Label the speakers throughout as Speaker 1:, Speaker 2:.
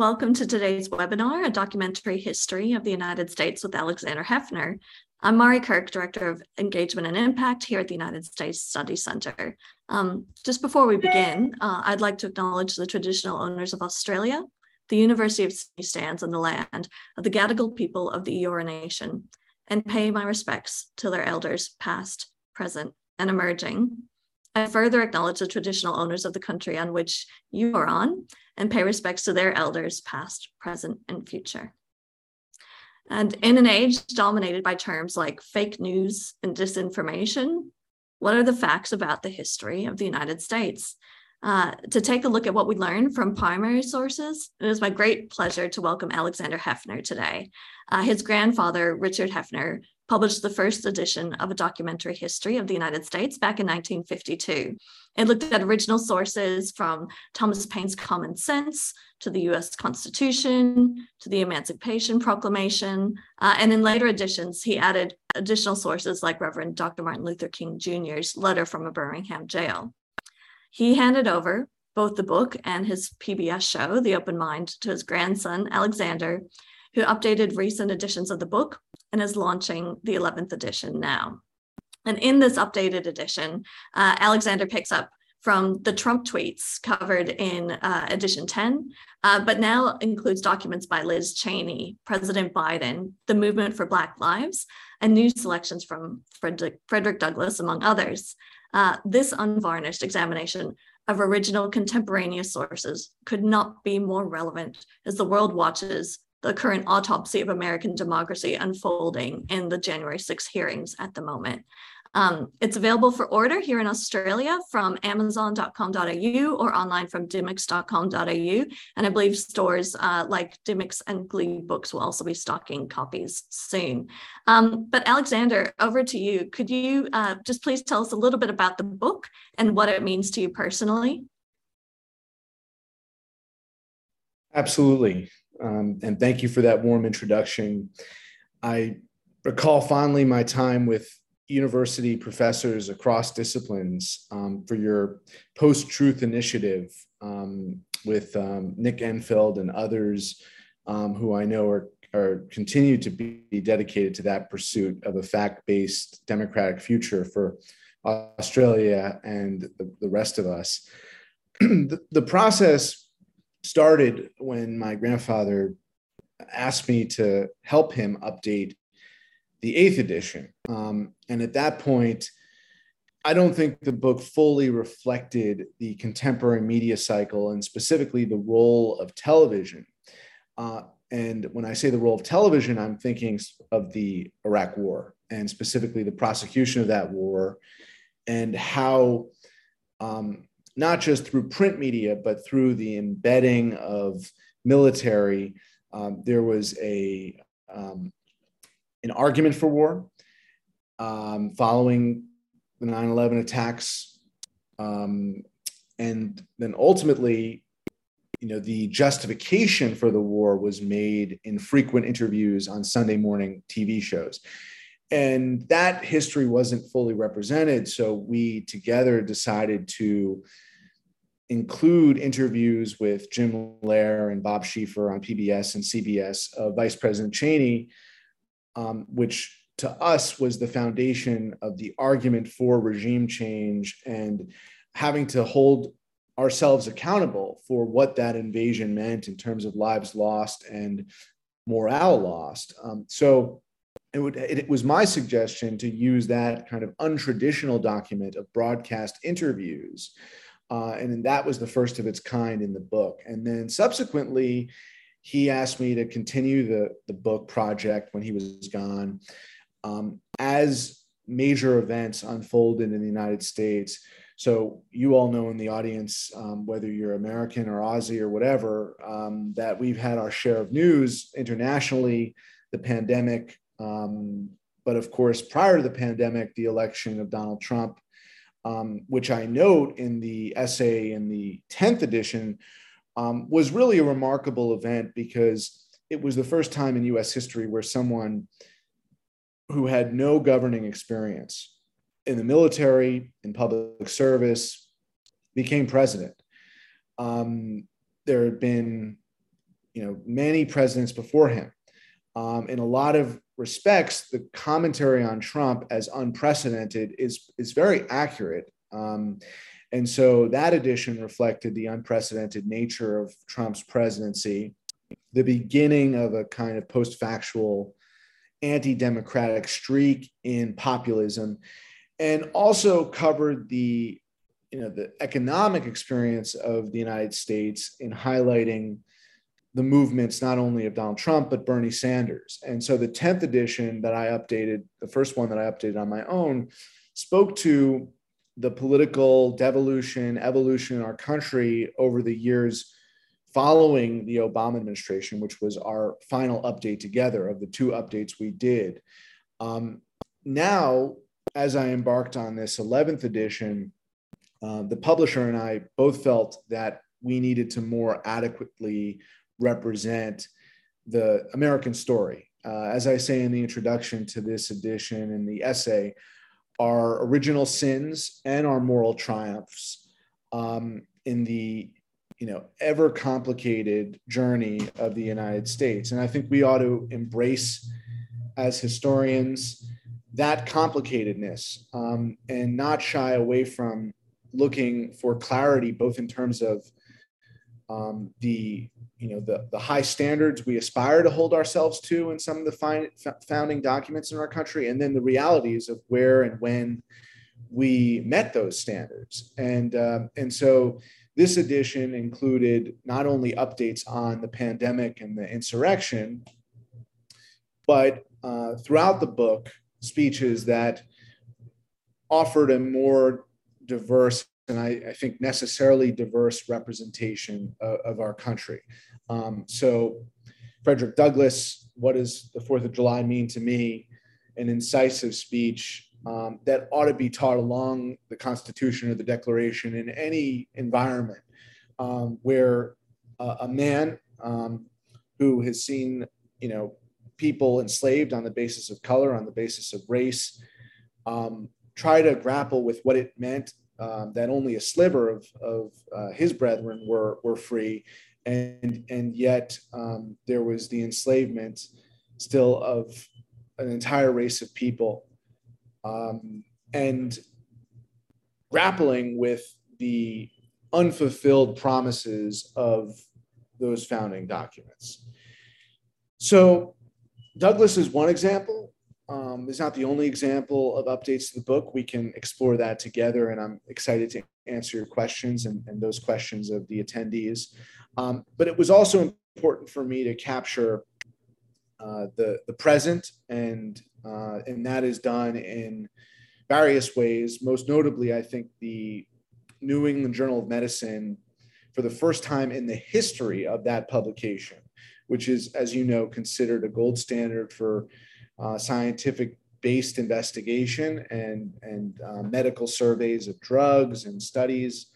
Speaker 1: Welcome to today's webinar, A Documentary History of the United States with Alexander Heffner. I'm Mari Kirk, Director of Engagement and Impact here at the United States Study Center. Um, just before we begin, uh, I'd like to acknowledge the traditional owners of Australia. The University of Sydney stands on the land of the Gadigal people of the Eora Nation and pay my respects to their elders past, present, and emerging. I further acknowledge the traditional owners of the country on which you are on and pay respects to their elders, past, present, and future. And in an age dominated by terms like fake news and disinformation, what are the facts about the history of the United States? Uh, to take a look at what we learned from primary sources, it is my great pleasure to welcome Alexander Heffner today. Uh, his grandfather, Richard Heffner, published the first edition of a documentary history of the United States back in 1952. It looked at original sources from Thomas Paine's Common Sense to the US Constitution to the Emancipation Proclamation. Uh, and in later editions, he added additional sources like Reverend Dr. Martin Luther King Jr.'s letter from a Birmingham jail. He handed over both the book and his PBS show, The Open Mind, to his grandson, Alexander, who updated recent editions of the book and is launching the 11th edition now. And in this updated edition, uh, Alexander picks up from the Trump tweets covered in uh, edition 10, uh, but now includes documents by Liz Cheney, President Biden, the Movement for Black Lives, and new selections from Frederick, Frederick Douglass, among others. Uh, this unvarnished examination of original contemporaneous sources could not be more relevant as the world watches the current autopsy of American democracy unfolding in the January 6 hearings at the moment. Um, it's available for order here in Australia from amazon.com.au or online from dymocks.com.au. And I believe stores uh, like Dymocks and Glebe Books will also be stocking copies soon. Um, but Alexander, over to you. Could you uh, just please tell us a little bit about the book and what it means to you personally?
Speaker 2: Absolutely. Um, and thank you for that warm introduction. I recall fondly my time with university professors across disciplines um, for your post truth initiative um, with um, Nick Enfield and others um, who I know are, continue to be dedicated to that pursuit of a fact based democratic future for Australia and the, the rest of us. the, the process started when my grandfather asked me to help him update the eighth edition. Um, and at that point, I don't think the book fully reflected the contemporary media cycle and specifically the role of television. Uh, and when I say the role of television, I'm thinking of the Iraq War and specifically the prosecution of that war and how um, not just through print media, but through the embedding of military. Um, there was a um, an argument for war um, following the 9/11 attacks, um, and then ultimately, you know, the justification for the war was made in frequent interviews on Sunday morning TV shows. And that history wasn't fully represented. So we together decided to include interviews with Jim Lehrer and Bob Schieffer on PBS and CBS of Vice President Cheney, um, which to us was the foundation of the argument for regime change and having to hold ourselves accountable for what that invasion meant in terms of lives lost and morale lost. Um, so it, would, it was my suggestion to use that kind of untraditional document of broadcast interviews uh, and that was the first of its kind in the book. And then subsequently, he asked me to continue the, the book project when he was gone. Um, as major events unfolded in the United States, so you all know in the audience, um, whether you're American or Aussie or whatever, um, that we've had our share of news internationally, the pandemic, um, but of course, prior to the pandemic, the election of Donald Trump um, which I note in the essay in the 10th edition, um, was really a remarkable event because it was the first time in US history where someone who had no governing experience in the military, in public service, became president. Um, there had been you know many presidents before him. Um, in a lot of respects, the commentary on Trump as unprecedented is is very accurate. Um, and so that edition reflected the unprecedented nature of Trump's presidency, the beginning of a kind of post factual anti democratic streak in populism, and also covered the you know the economic experience of the United States in highlighting the movements not only of Donald Trump but Bernie Sanders. And so the 10th edition that I updated, the first one that I updated on my own, spoke to the political devolution, evolution in our country over the years following the Obama administration, which was our final update together of the two updates we did. Um, now, as I embarked on this 11th edition, uh, the publisher and I both felt that we needed to more adequately represent the American story. Uh, as I say in the introduction to this edition in the essay, our original sins and our moral triumphs um, in the you know ever complicated journey of the United States. And I think we ought to embrace as historians that complicatedness um, and not shy away from looking for clarity, both in terms of um, the you know the, the high standards we aspire to hold ourselves to in some of the fi- founding documents in our country and then the realities of where and when we met those standards. And uh, and so this edition included not only updates on the pandemic and the insurrection but uh, throughout the book speeches that offered a more diverse and I, I think necessarily diverse representation of, of our country. Um, so, Frederick Douglass, what does the Fourth of July mean to me? An incisive speech um, that ought to be taught along the Constitution or the Declaration in any environment um, where uh, a man um, who has seen, you know, people enslaved on the basis of color, on the basis of race, um, try to grapple with what it meant um, that only a sliver of, of uh, his brethren were, were free. And, and yet um, there was the enslavement still of an entire race of people. Um, and grappling with the unfulfilled promises of those founding documents. So, Douglass is one example um, is not the only example of updates to the book. We can explore that together, and I'm excited to answer your questions and, and those questions of the attendees. Um, but it was also important for me to capture uh, the the present, and uh, and that is done in various ways. Most notably, I think the New England Journal of Medicine, for the first time in the history of that publication, which is, as you know, considered a gold standard for uh, scientific based investigation and, and uh, medical surveys of drugs and studies.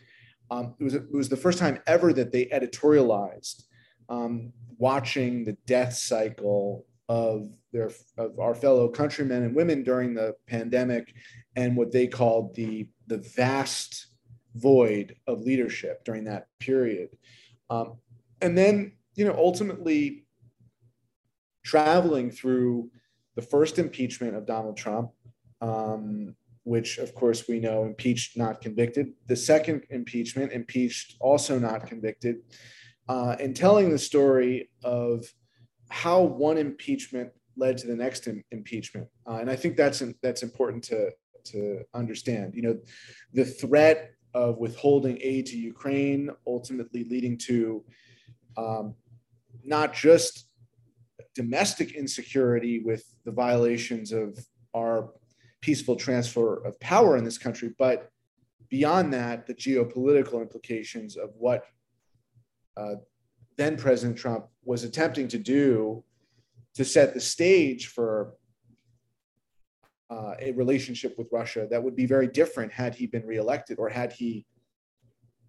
Speaker 2: Um, it, was, it was the first time ever that they editorialized um, watching the death cycle of their of our fellow countrymen and women during the pandemic and what they called the the vast void of leadership during that period um, and then you know ultimately traveling through the first impeachment of Donald Trump, um, which of course we know impeached, not convicted. The second impeachment, impeached, also not convicted. Uh, and telling the story of how one impeachment led to the next Im- impeachment. Uh, and I think that's that's important to to understand. You know, the threat of withholding aid to Ukraine ultimately leading to um, not just domestic insecurity with the violations of our peaceful transfer of power in this country, but beyond that, the geopolitical implications of what uh, then President Trump was attempting to do to set the stage for uh, a relationship with Russia that would be very different had he been reelected or had he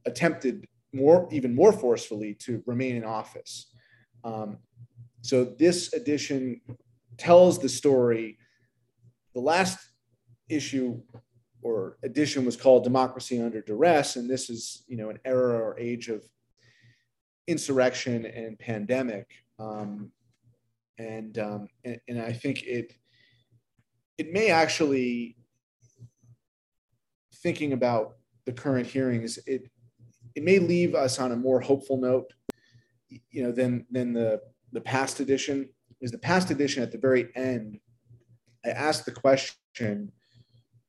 Speaker 2: attempted more, even more forcefully to remain in office. Um, so this edition tells the story. The last issue or edition was called Democracy Under Duress, and this is you know an era or age of insurrection and pandemic. Um, and, um, and, and I think it it may actually thinking about the current hearings it it may leave us on a more hopeful note you know than than the the past edition is the past edition at the very end i asked the question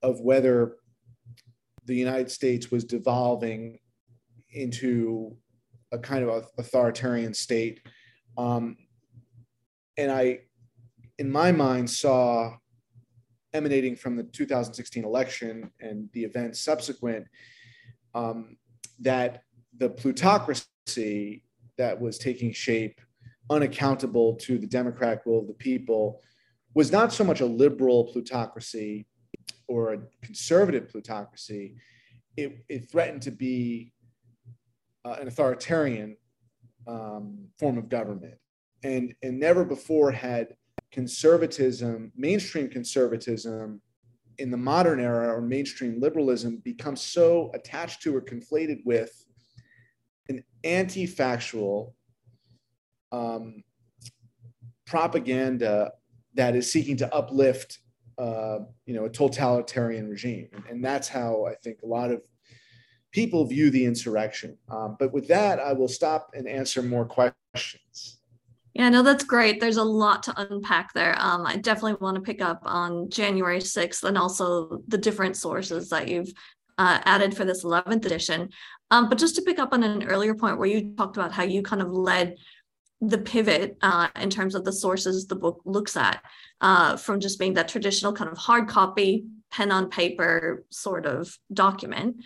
Speaker 2: of whether the united states was devolving into a kind of authoritarian state. Um, and i in my mind saw emanating from the 2016 election and the events subsequent um, that the plutocracy that was taking shape, unaccountable to the democratic will of the people, was not so much a liberal plutocracy or a conservative plutocracy. It, it threatened to be uh, an authoritarian um, form of government. And, and never before had conservatism, mainstream conservatism in the modern era or mainstream liberalism become so attached to or conflated with an anti-factual um, propaganda that is seeking to uplift uh, you know a totalitarian regime and, and, that's how i think a lot of people view the insurrection um, but with that i will stop and answer more questions
Speaker 1: yeah, no, that's great. There's a lot to unpack there. Um, I definitely want to pick up on January 6th and also the different sources that you've uh, added for this 11th edition. Um, but just to pick up on an earlier point where you talked about how you kind of led the pivot uh, in terms of the sources the book looks at uh, from just being that traditional kind of hard copy, pen on paper sort of document.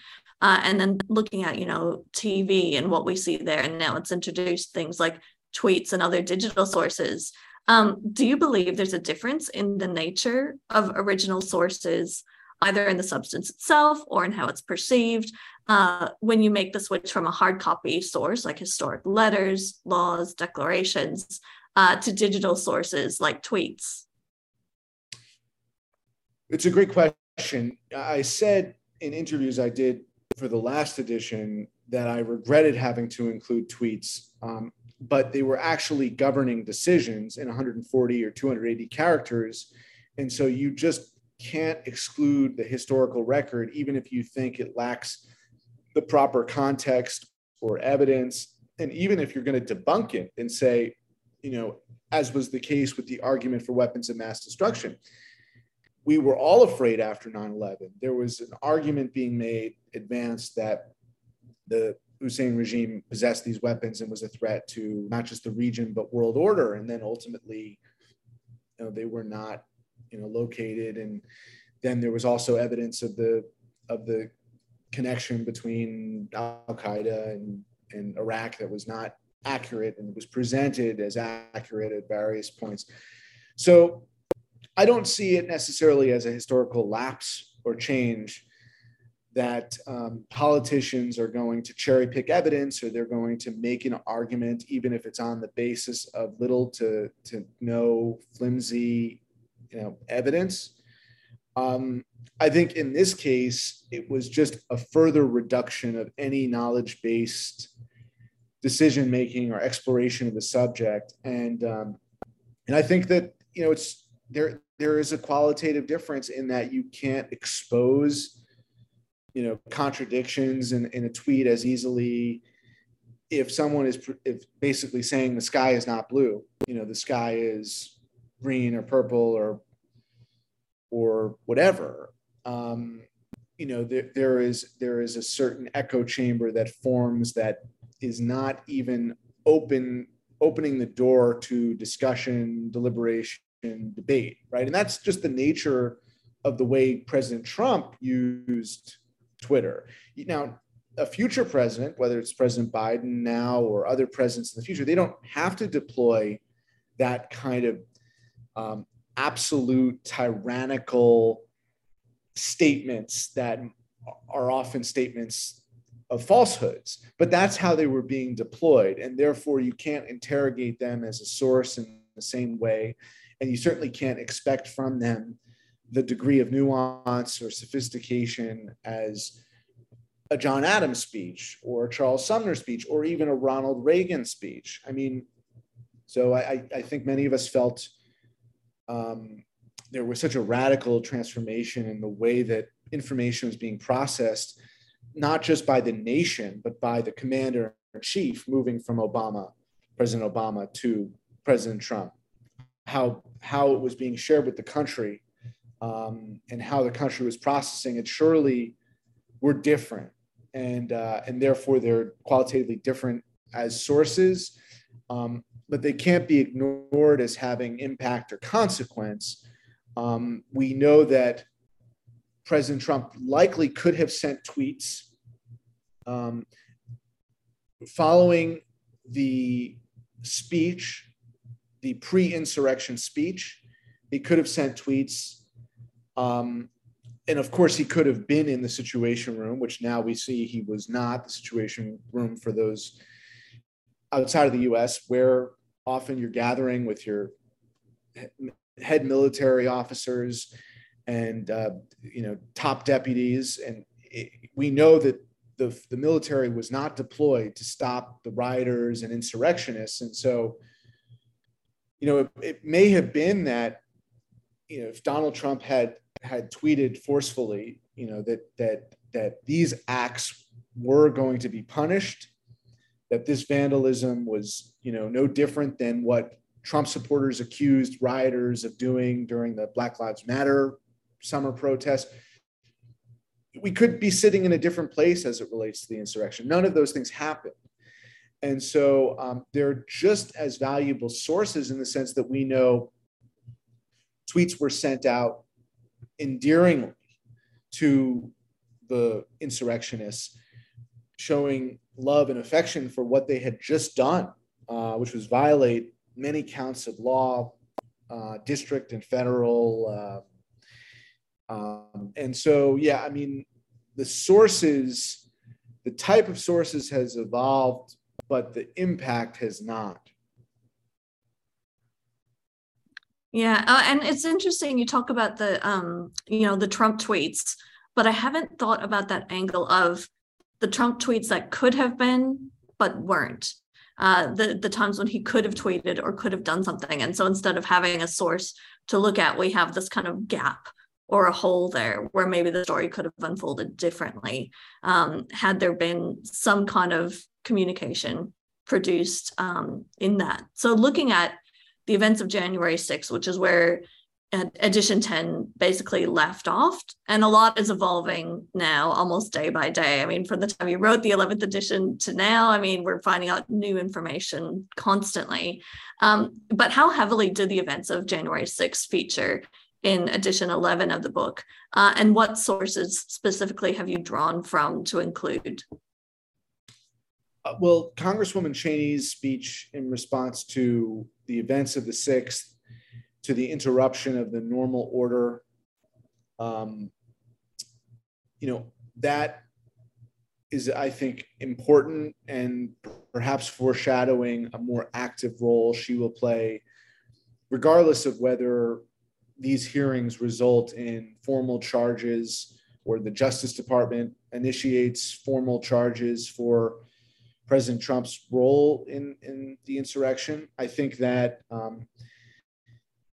Speaker 1: Uh, and then looking at, you know, TV and what we see there. And now it's introduced things like tweets and other digital sources. Um, do you believe there's a difference in the nature of original sources, either in the substance itself or in how it's perceived, uh, when you make the switch from a hard copy source like historic letters, laws, declarations, uh, to digital sources like tweets?
Speaker 2: It's a great question. I said in interviews I did for the last edition that I regretted having to include tweets. Um, but they were actually governing decisions in 140 or 280 characters. And so you just can't exclude the historical record, even if you think it lacks the proper context or evidence. And even if you're going to debunk it and say, you know, as was the case with the argument for weapons of mass destruction, we were all afraid after 9 11. There was an argument being made, advanced, that the Hussein regime possessed these weapons and was a threat to not just the region but world order. And then ultimately, you know, they were not, you know, located. And then there was also evidence of the of the connection between Al Qaeda and, and Iraq that was not accurate and was presented as accurate at various points. So I don't see it necessarily as a historical lapse or change that um, politicians are going to cherry pick evidence or they're going to make an argument, even if it's on the basis of little to, to no flimsy you know, evidence. Um, I think in this case, it was just a further reduction of any knowledge based decision making or exploration of the subject. And, um, and I think that, you know, it's there, there is a qualitative difference in that you can't expose you know contradictions in, in a tweet as easily if someone is if basically saying the sky is not blue you know the sky is green or purple or or whatever um, you know there, there is there is a certain echo chamber that forms that is not even open opening the door to discussion deliberation debate right and that's just the nature of the way president trump used Twitter. Now, a future president, whether it's President Biden now or other presidents in the future, they don't have to deploy that kind of um, absolute tyrannical statements that are often statements of falsehoods. But that's how they were being deployed. And therefore, you can't interrogate them as a source in the same way. And you certainly can't expect from them the degree of nuance or sophistication as a John Adams speech or a Charles Sumner speech or even a Ronald Reagan speech. I mean, so I, I think many of us felt um, there was such a radical transformation in the way that information was being processed, not just by the nation, but by the commander in chief, moving from Obama, President Obama, to President Trump. How how it was being shared with the country, um, and how the country was processing it. Surely, were different, and uh, and therefore they're qualitatively different as sources. Um, but they can't be ignored as having impact or consequence um, we know that President Trump likely could have sent tweets um, following the speech, the pre insurrection speech. He could have sent tweets. Um, and of course, he could have been in the Situation Room, which now we see he was not the Situation Room for those outside of the US, where often you're gathering with your head military officers and uh, you know top deputies, and it, we know that the the military was not deployed to stop the rioters and insurrectionists, and so you know it, it may have been that you know if Donald Trump had had tweeted forcefully, you know that that that these acts were going to be punished that this vandalism was you know no different than what Trump supporters accused rioters of doing during the Black Lives Matter summer protest. We could be sitting in a different place as it relates to the insurrection. None of those things happened. And so um, they're just as valuable sources in the sense that we know tweets were sent out endearingly to the insurrectionists, showing love and affection for what they had just done, uh, which was violate many counts of law, uh, district and federal. Uh, um, and so, yeah, I mean, the sources, the type of sources has evolved, but the impact has not.
Speaker 1: Yeah, uh, and it's interesting you talk about the um, you know, the Trump tweets, but I haven't thought about that angle of the Trump tweets that could have been but weren't uh, the the times when he could have tweeted or could have done something. And so instead of having a source to look at, we have this kind of gap or a hole there where maybe the story could have unfolded differently um, had there been some kind of communication produced um, in that. So looking at the events of January 6th, which is where edition 10 basically left off and a lot is evolving now almost day by day. I mean from the time you wrote the 11th edition to now i mean we're finding out new information constantly. Um, but how heavily did the events of january 6 feature in edition 11 of the book? Uh, and what sources specifically have you drawn from to include?
Speaker 2: Uh, well congresswoman cheney's speech in response to the events of the 6th to the interruption of the normal order. Um, you know, that is, I think, important and perhaps foreshadowing a more active role she will play, regardless of whether these hearings result in formal charges or the Justice Department initiates formal charges for President Trump's role in, in the insurrection. I think that um,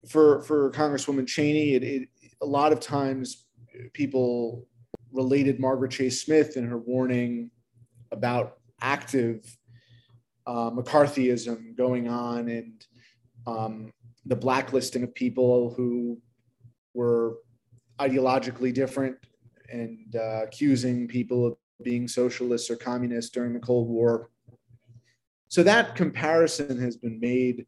Speaker 2: for for Congresswoman Cheney, it, it, a lot of times people related Margaret Chase Smith and her warning about active uh, McCarthyism going on and um, the blacklisting of people who were ideologically different and uh, accusing people of being socialists or communists during the Cold War. So that comparison has been made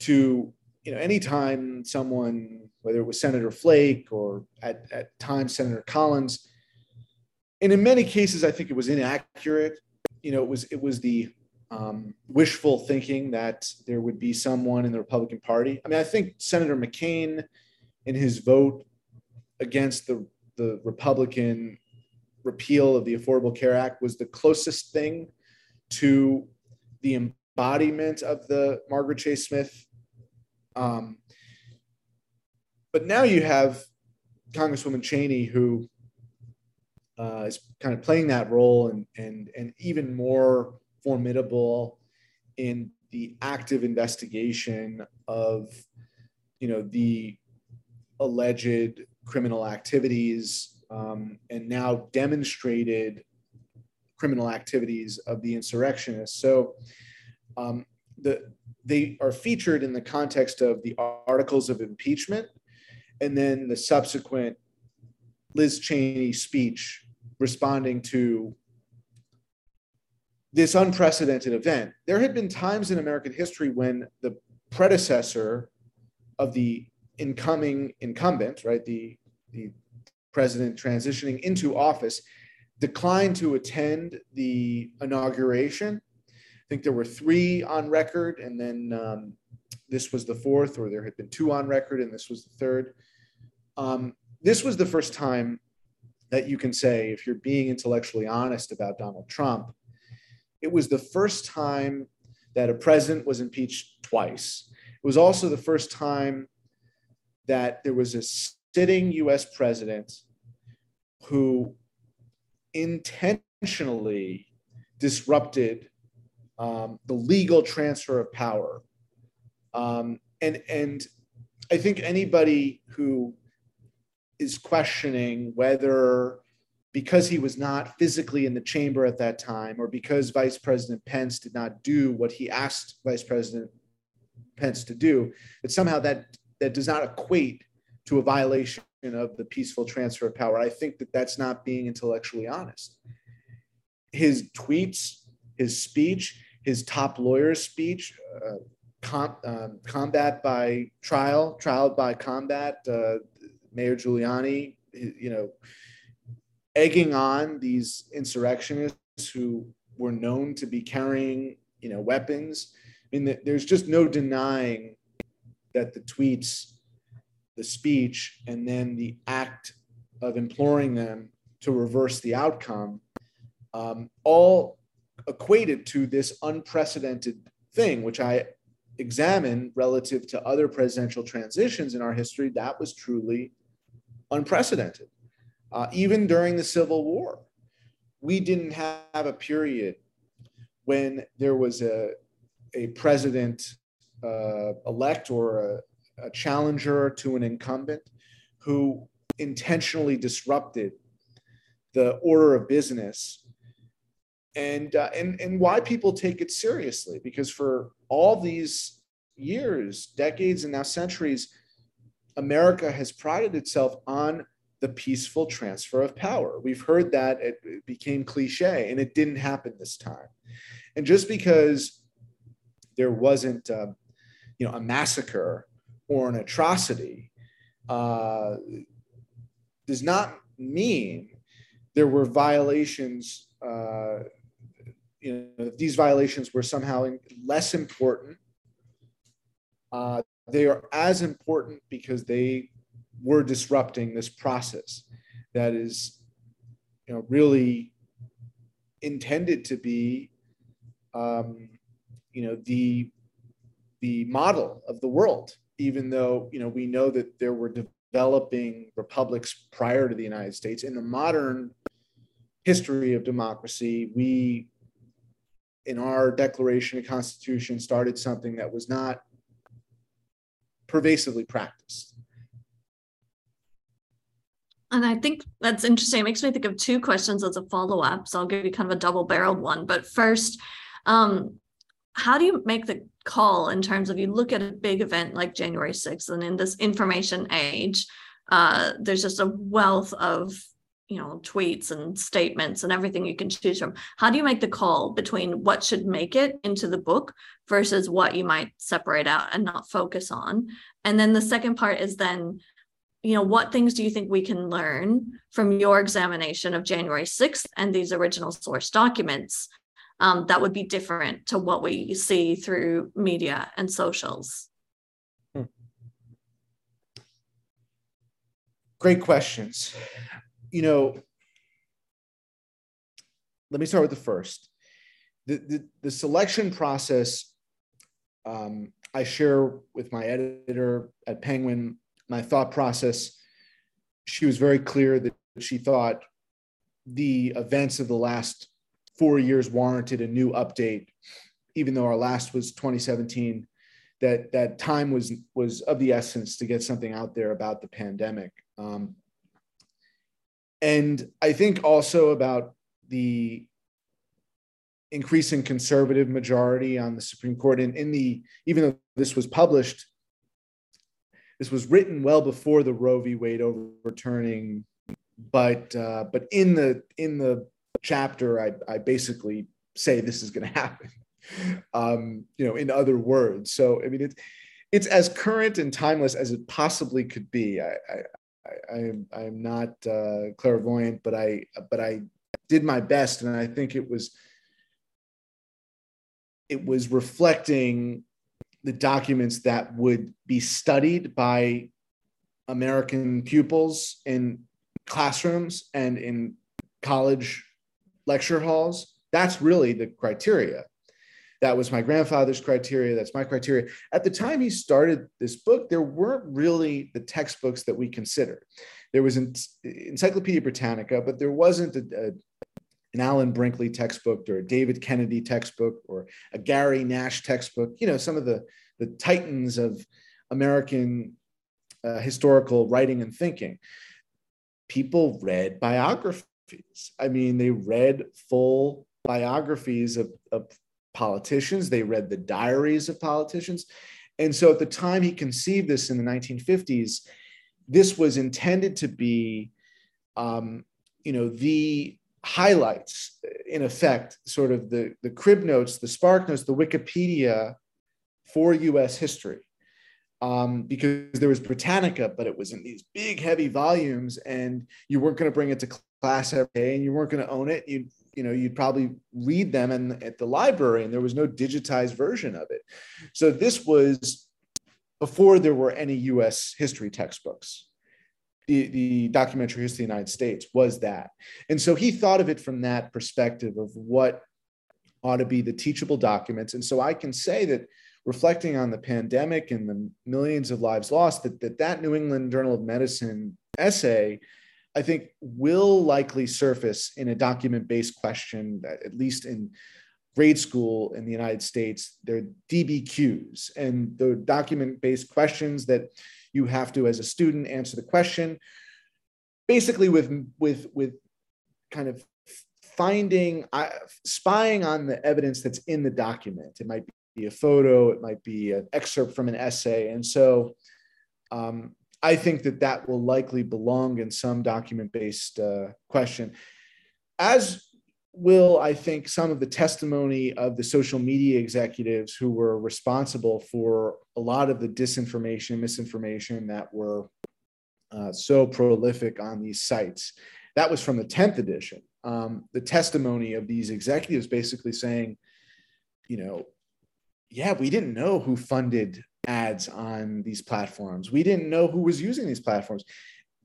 Speaker 2: to you know, anytime someone, whether it was Senator Flake or at, at times Senator Collins, and in many cases, I think it was inaccurate. You know, it was it was the um, wishful thinking that there would be someone in the Republican Party. I mean, I think Senator McCain, in his vote against the the Republican repeal of the Affordable Care Act, was the closest thing to the embodiment of the Margaret Chase Smith um, but now you have Congresswoman Cheney, who uh, is kind of playing that role and, and, and even more formidable in the active investigation of you know the alleged criminal activities um, and now demonstrated criminal activities of the insurrectionists. So um, the, they are featured in the context of the articles of impeachment and then the subsequent Liz Cheney speech responding to this unprecedented event. There had been times in American history when the predecessor of the incoming incumbent, right, the, the president transitioning into office, declined to attend the inauguration. I think there were three on record, and then um, this was the fourth, or there had been two on record, and this was the third. Um, this was the first time that you can say, if you're being intellectually honest about Donald Trump, it was the first time that a president was impeached twice. It was also the first time that there was a sitting US president who intentionally disrupted um, the legal transfer of power. Um, and, and I think anybody who is questioning whether because he was not physically in the chamber at that time or because Vice President Pence did not do what he asked Vice President Pence to do, that somehow that, that does not equate to a violation of the peaceful transfer of power. I think that that's not being intellectually honest. His tweets, his speech, his top lawyer's speech, uh, com, um, combat by trial, trial by combat, uh, Mayor Giuliani, you know, egging on these insurrectionists who were known to be carrying, you know, weapons. I mean, there's just no denying that the tweets the speech and then the act of imploring them to reverse the outcome, um, all equated to this unprecedented thing, which I examine relative to other presidential transitions in our history. That was truly unprecedented. Uh, even during the Civil War, we didn't have a period when there was a, a president uh, elect or a, a challenger to an incumbent who intentionally disrupted the order of business and uh, and and why people take it seriously because for all these years decades and now centuries america has prided itself on the peaceful transfer of power we've heard that it, became cliche and it didn't happen this time and just because there wasn't uh, you know a massacre or an atrocity uh, does not mean there were violations. Uh, you know, these violations were somehow less important. Uh, they are as important because they were disrupting this process that is, you know, really intended to be, um, you know, the the model of the world even though you know we know that there were developing republics prior to the United States in the modern history of democracy, we in our Declaration and Constitution started something that was not pervasively practiced.
Speaker 1: And I think that's interesting. It makes me think of two questions as a follow up. So I'll give you kind of a double barreled one. But first, um, how do you make the call in terms of you look at a big event like January 6th, and in this information age, uh, there's just a wealth of you know tweets and statements and everything you can choose from how do you make the call between what should make it into the book versus what you might separate out and not focus on and then the second part is then you know what things do you think we can learn from your examination of january 6th and these original source documents um, that would be different to what we see through media and socials? Hmm.
Speaker 2: Great questions. You know, let me start with the first. The, the, the selection process, um, I share with my editor at Penguin my thought process. She was very clear that she thought the events of the last four years warranted a new update, even though our last was 2017. That that time was was of the essence to get something out there about the pandemic. Um, and I think also about the increasing conservative majority on the Supreme Court. And in the even though this was published, this was written well before the Roe v. Wade overturning, but uh, but in the in the chapter, I, I basically say this is going to happen. Um, you know, in other words. So I mean, it's it's as current and timeless as it possibly could be. I, I, I, am not uh, clairvoyant, but I but I did my best, and I think it was it was reflecting the documents that would be studied by American pupils in classrooms and in college lecture halls. That's really the criteria. That was my grandfather's criteria. That's my criteria. At the time he started this book, there weren't really the textbooks that we consider. There was Encyclopedia Britannica, but there wasn't a, a, an Alan Brinkley textbook or a David Kennedy textbook or a Gary Nash textbook. You know, some of the, the titans of American uh, historical writing and thinking. People read biographies. I mean, they read full biographies of, of politicians, they read the diaries of politicians. And so at the time he conceived this in the 1950s, this was intended to be, um, you know, the highlights, in effect, sort of the, the crib notes, the spark notes, the Wikipedia for US history. Um, because there was Britannica, but it was in these big, heavy volumes, and you weren't going to bring it to class every day, and you weren't going to own it. You you know you'd probably read them and at the library and there was no digitized version of it. So this was before there were any us history textbooks. The, the documentary history of the united states was that. And so he thought of it from that perspective of what ought to be the teachable documents. And so i can say that reflecting on the pandemic and the millions of lives lost that that, that new england journal of medicine essay I think will likely surface in a document based question, at least in grade school in the United States. They're DBQs and the document based questions that you have to, as a student, answer the question basically with, with, with kind of finding, uh, spying on the evidence that's in the document. It might be a photo, it might be an excerpt from an essay. And so, um, I think that that will likely belong in some document based uh, question, as will, I think, some of the testimony of the social media executives who were responsible for a lot of the disinformation, misinformation that were uh, so prolific on these sites. That was from the 10th edition. Um, the testimony of these executives basically saying, you know, yeah, we didn't know who funded ads on these platforms. We didn't know who was using these platforms.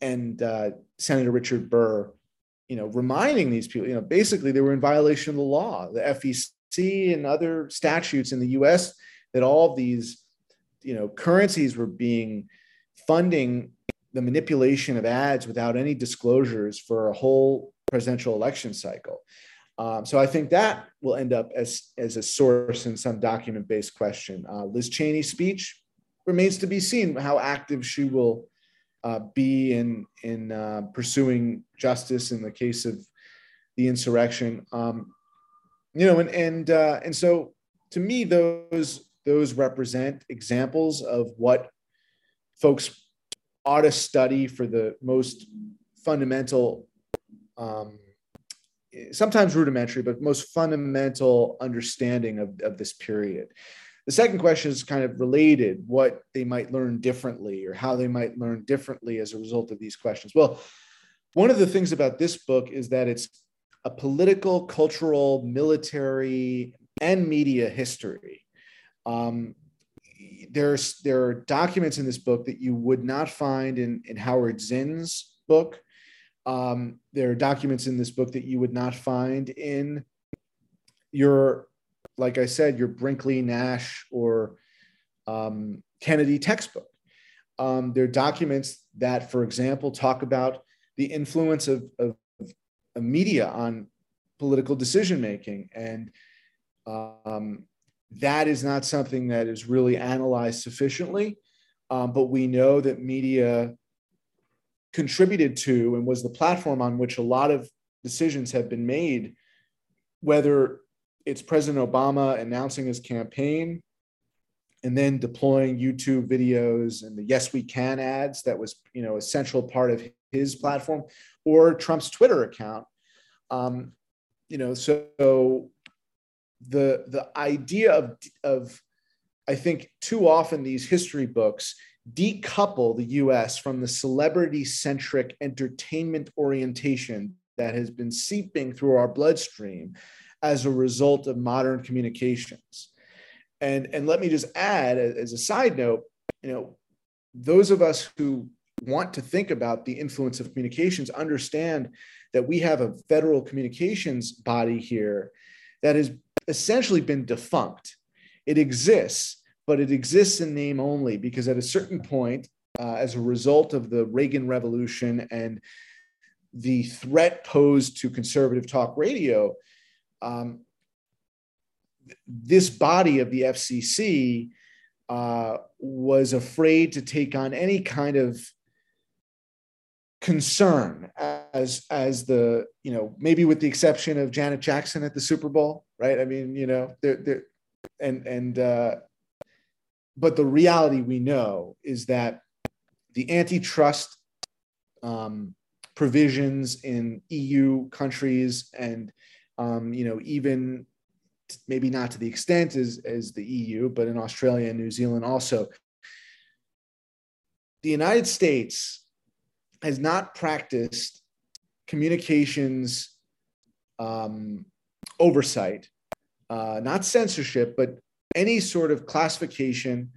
Speaker 2: And uh, Senator Richard Burr, you know, reminding these people, you know, basically they were in violation of the law, the FEC and other statutes in the US that all these, you know, currencies were being funding the manipulation of ads without any disclosures for a whole presidential election cycle. Um, so I think that will end up as, as a source in some document based question. Uh, Liz Cheney's speech remains to be seen how active she will uh, be in, in uh, pursuing justice in the case of the insurrection. Um, you know, and, and, uh, and so to me, those, those represent examples of what folks ought to study for the most fundamental um, sometimes rudimentary, but most fundamental understanding of, of this period. The second question is kind of related what they might learn differently or how they might learn differently as a result of these questions. Well, one of the things about this book is that it's a political, cultural, military, and media history. Um, there's there are documents in this book that you would not find in, in Howard Zinn's book. Um, there are documents in this book that you would not find in your, like I said, your Brinkley, Nash, or um, Kennedy textbook. Um, there are documents that, for example, talk about the influence of, of media on political decision making. And um, that is not something that is really analyzed sufficiently. Um, but we know that media contributed to and was the platform on which a lot of decisions have been made, whether it's President Obama announcing his campaign and then deploying YouTube videos and the Yes We Can ads that was you know a central part of his platform, or Trump's Twitter account. Um, you know, so the the idea of of I think too often these history books decouple the US from the celebrity centric entertainment orientation that has been seeping through our bloodstream as a result of modern communications. And, and let me just add, as a side note, you know, those of us who want to think about the influence of communications understand that we have a federal communications body here that has essentially been defunct. It exists, but it exists in name only because at a certain point, uh, as a result of the Reagan Revolution and the threat posed to conservative talk radio, um, this body of the FCC uh, was afraid to take on any kind of concern as as the you know maybe with the exception of Janet Jackson at the Super Bowl, right? I mean, you know, there there and and uh, but the reality we know is that the antitrust um, provisions in EU countries and um, you know even maybe not to the extent as, as the EU, but in Australia and New Zealand also. The United States has not practiced communications um, oversight, uh, not censorship, but any sort of classification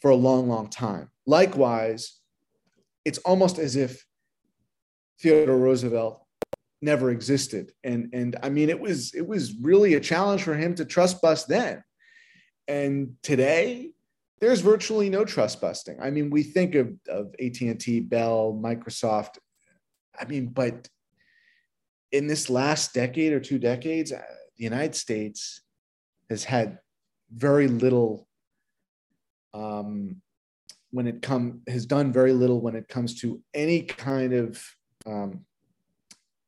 Speaker 2: for a long, long time. Likewise, it's almost as if Theodore Roosevelt never existed. And, and I mean, it was, it was really a challenge for him to trust bust then. And today, there's virtually no trust busting. I mean, we think of, of AT&T, Bell, Microsoft. I mean, but in this last decade or two decades, uh, the United States has had very little um, when it come has done very little when it comes to any kind of um,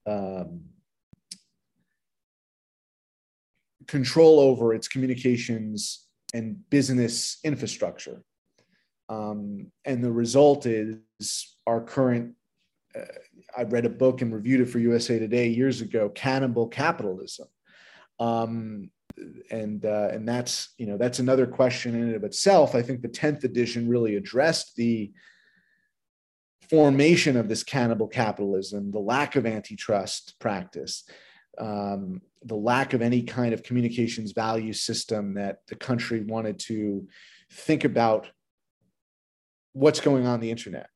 Speaker 2: um, control over its communications and business infrastructure. Um, and the result is our current. Uh, I read a book and reviewed it for USA Today years ago, Cannibal Capitalism. Um, and uh, and that's you know that's another question in and of itself. I think the tenth edition really addressed the formation of this cannibal capitalism, the lack of antitrust practice, um, the lack of any kind of communications value system that the country wanted to think about what's going on the internet,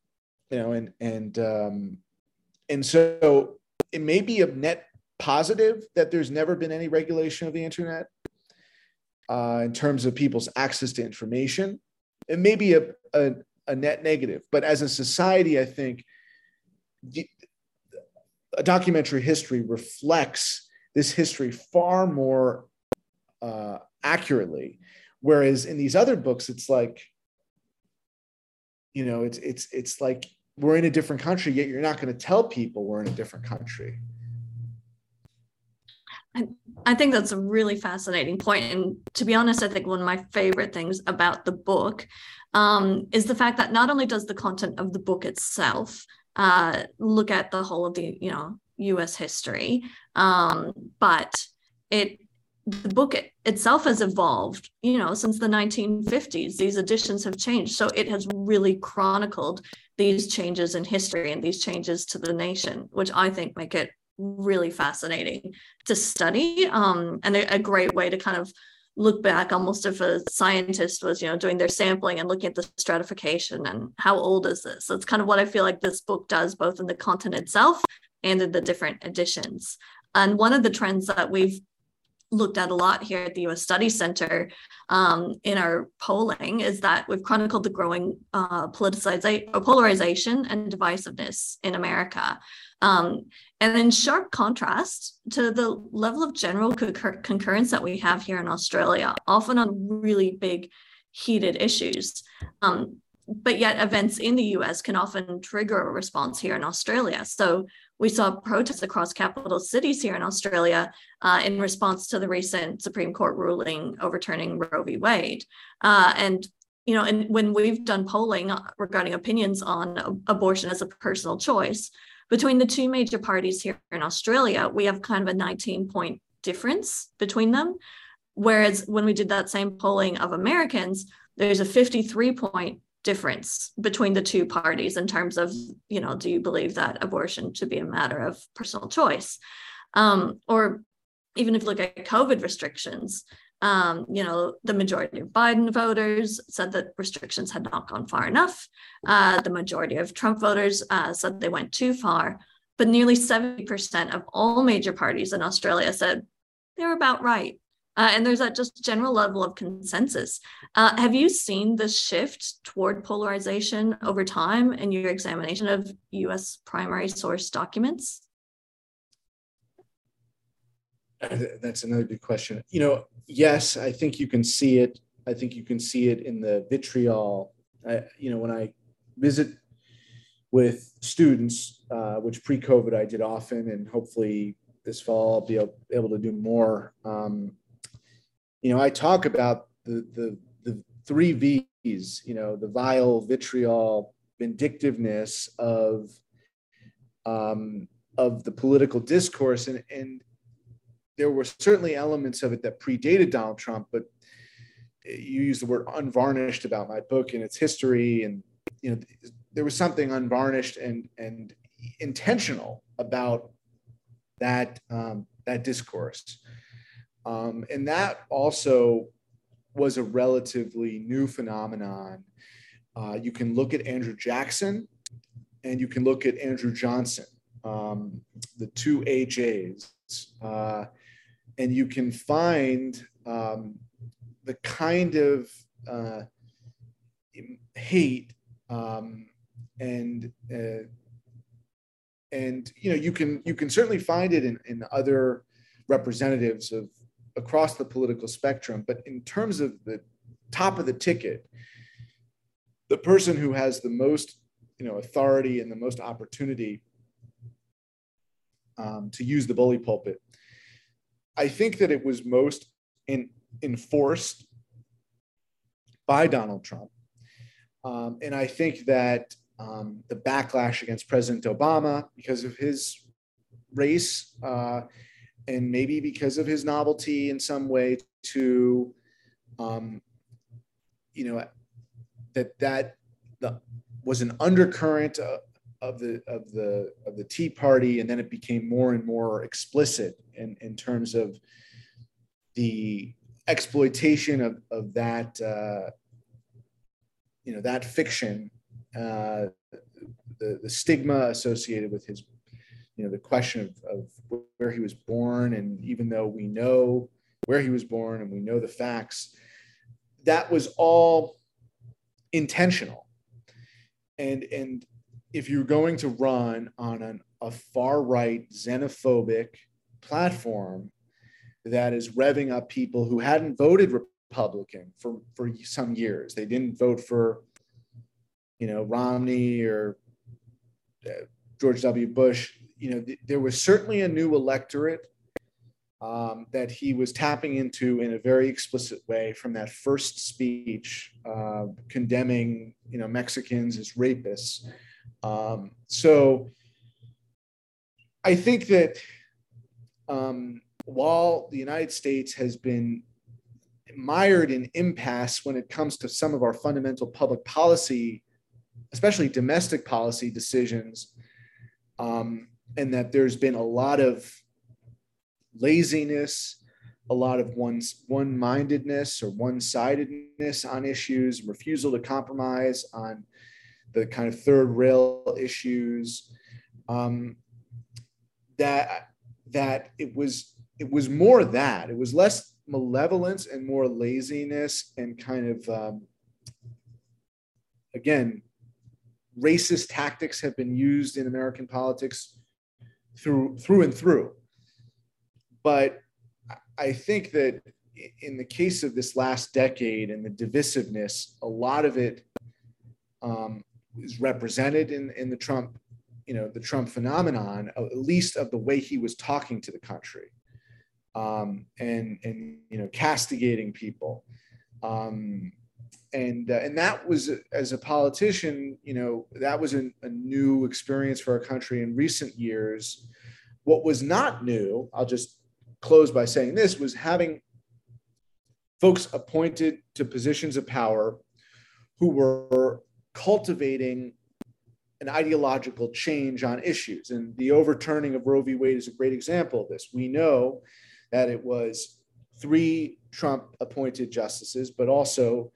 Speaker 2: you know, and and um, and so it may be a net positive that there's never been any regulation of the internet uh, in terms of people's access to information. It may be a, a, a net negative, but as a society, I think a documentary history reflects this history far more uh, accurately. Whereas in these other books, it's like, you know, it's it's it's like we're in a different country, yet you're not going to tell people we're in a different country.
Speaker 1: I think that's a really fascinating point. And to be honest, I think one of my favorite things about the book um, is the fact that not only does the content of the book itself uh, look at the whole of the, you know, U.S. history, um, but it the book itself has evolved you know since the 1950s these editions have changed so it has really chronicled these changes in history and these changes to the nation which i think make it really fascinating to study um, and a, a, great way to kind of look back almost if a scientist was you know doing their sampling and looking at the stratification and how old is this it's kind of what i feel like this book does both in the content itself and in the different editions and one of the trends that we've looked at a lot here at the US Study Center um, in our polling is that we've chronicled the growing uh, politicization, polarization and divisiveness in America. Um, and in sharp contrast to the level of general concur- concurrence that we have here in Australia, often on really big, heated issues. Um, but yet, events in the US can often trigger a response here in Australia. So, we saw protests across capital cities here in Australia uh, in response to the recent Supreme Court ruling overturning Roe v. Wade. Uh, and you know, and when we've done polling regarding opinions on abortion as a personal choice, between the two major parties here in Australia, we have kind of a 19 point difference between them. Whereas when we did that same polling of Americans, there's a 53 point difference between the two parties in terms of, you know, do you believe that abortion should be a matter of personal choice? Um, or even if you look at COVID restrictions, um, you know, the majority of Biden voters said that restrictions had not gone far enough. Uh, the majority of Trump voters uh, said they went too far. But nearly 70% of all major parties in Australia said they were about right. Uh, and there's that just general level of consensus. Uh, have you seen this shift toward polarization over time in your examination of US primary source documents?
Speaker 2: That's another good question. You know, yes, I think you can see it. I think you can see it in the vitriol. I, you know, when I visit with students, uh, which pre-COVID I did often, and hopefully this fall I'll be able, to do more. Um, you know, I talk about the, the, the three V's, you know, the vile, vitriol, vindictiveness of, um, of the political discourse. And, and there were certainly elements of it that predated Donald Trump, but you use the word unvarnished about my book and its history. And, you know, there was something unvarnished and, and intentional about that, um, that discourse. Um, and that also was a relatively new phenomenon. Uh, you can look at Andrew Jackson and you can look at Andrew Johnson, um, the two AJs, uh, and you can find um, the kind of uh, hate um, and uh, and you know you can you can certainly find it in, in other representatives of across the political spectrum. But in terms of the top of the ticket, the person who has the most you know, authority and the most opportunity um, to use the bully pulpit, I think that it was most in, enforced by Donald Trump. Um, and I think that um, the backlash against President Obama, because of his race, uh, and maybe because of his novelty in some way to um, you know that that the, was an undercurrent of the of the of the Tea Party, and then it became more and more explicit in, in terms of the exploitation of, of that uh, you know that fiction, uh, the the stigma associated with his you know the question of, of where he was born and even though we know where he was born and we know the facts that was all intentional. And and if you're going to run on an, a far right xenophobic platform that is revving up people who hadn't voted republican for for some years. They didn't vote for you know romney or uh, george w. Bush. You know, th- there was certainly a new electorate um, that he was tapping into in a very explicit way from that first speech uh, condemning, you know, Mexicans as rapists. Um, so I think that um, while the United States has been mired in impasse when it comes to some of our fundamental public policy, especially domestic policy decisions, um, and that there's been a lot of laziness, a lot of one's one-mindedness or one-sidedness on issues, refusal to compromise on the kind of third rail issues. Um, that that it was it was more that it was less malevolence and more laziness and kind of um, again racist tactics have been used in american politics through through and through but i think that in the case of this last decade and the divisiveness a lot of it um, is represented in, in the trump you know the trump phenomenon at least of the way he was talking to the country um, and and you know castigating people. Um, and uh, and that was as a politician you know that was a new experience for our country in recent years. What was not new i'll just close by saying this was having folks appointed to positions of power who were cultivating an ideological change on issues. And the overturning of Roe v. Wade is a great example of this. We know that it was three Trump appointed justices, but also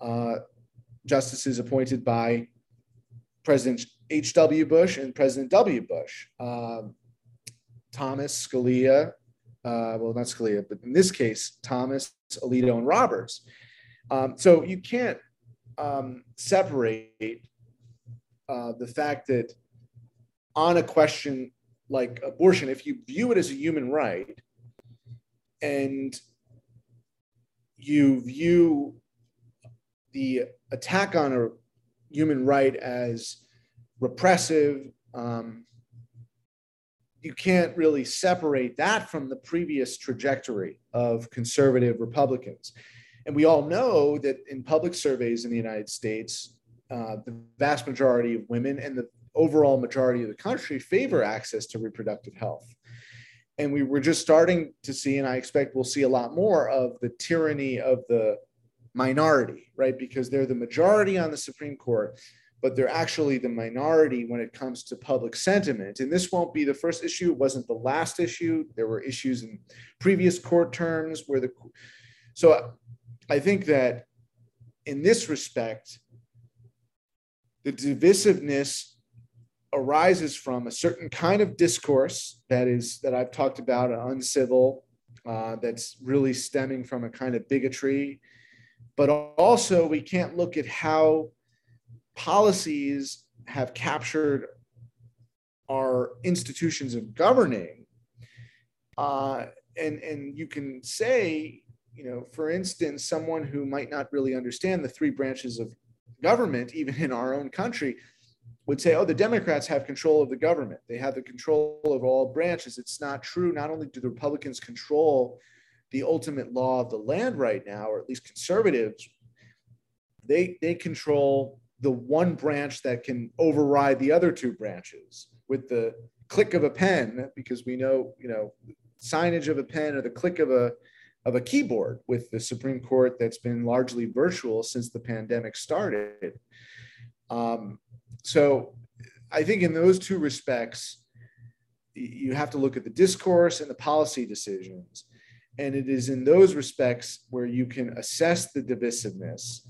Speaker 2: uh, justices appointed by President H.W. Bush and President W. Bush. Um, Thomas, Scalia, uh, well, not Scalia, but in this case, Thomas, Alito, and Roberts. Um, so you can't um, separate uh, the fact that on a question like abortion, if you view it as a human right, and you view the attack on a human right as repressive, um, you can't really separate that from the previous trajectory of conservative Republicans. And we all know that in public surveys in the United States, uh, the vast majority of women and the overall majority of the country favor access to reproductive health. And we were just starting to see and i expect we'll see a lot more of the tyranny of the minority right? Because they're the majority on the supreme court but they're actually the minority when it comes to public sentiment. And this won't be the first issue. It wasn't the last issue. There were issues in previous court terms where the so i think that in this respect the divisiveness arises from a certain kind of discourse that is that I've talked about, an uncivil, uh, that's really stemming from a kind of bigotry. But also, we can't look at how policies have captured our institutions of governing. Uh, and, and you can say, you know, for instance, someone who might not really understand the three branches of government, even in our own country, would say, oh, the Democrats have control of the government. They have the control of all branches. It's not true. Not only do the Republicans control the ultimate law of the land right now, or at least conservatives, they, they control the one branch that can override the other two branches with the click of a pen, because we know, you know, signage of a pen or the click of a of a keyboard with the Supreme Court that's been largely virtual since the pandemic started. Um, so I think in those two respects, you have to look at the discourse and the policy decisions. And it is in those respects where you can assess the divisiveness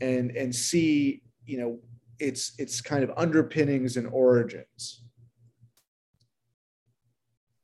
Speaker 2: and, and see, you know, its its kind of underpinnings and origins.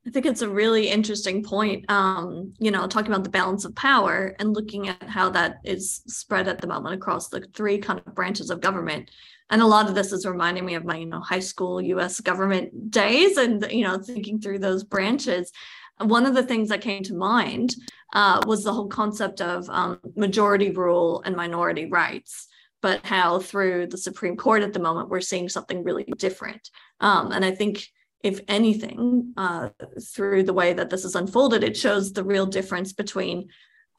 Speaker 1: I think it's a really interesting point. Um, you know, talking about the balance of power and looking at how that is spread at the moment across the three kind of branches of government and a lot of this is reminding me of my you know high school us government days and you know thinking through those branches one of the things that came to mind uh, was the whole concept of um, majority rule and minority rights but how through the supreme court at the moment we're seeing something really different um, and i think if anything uh, through the way that this is unfolded it shows the real difference between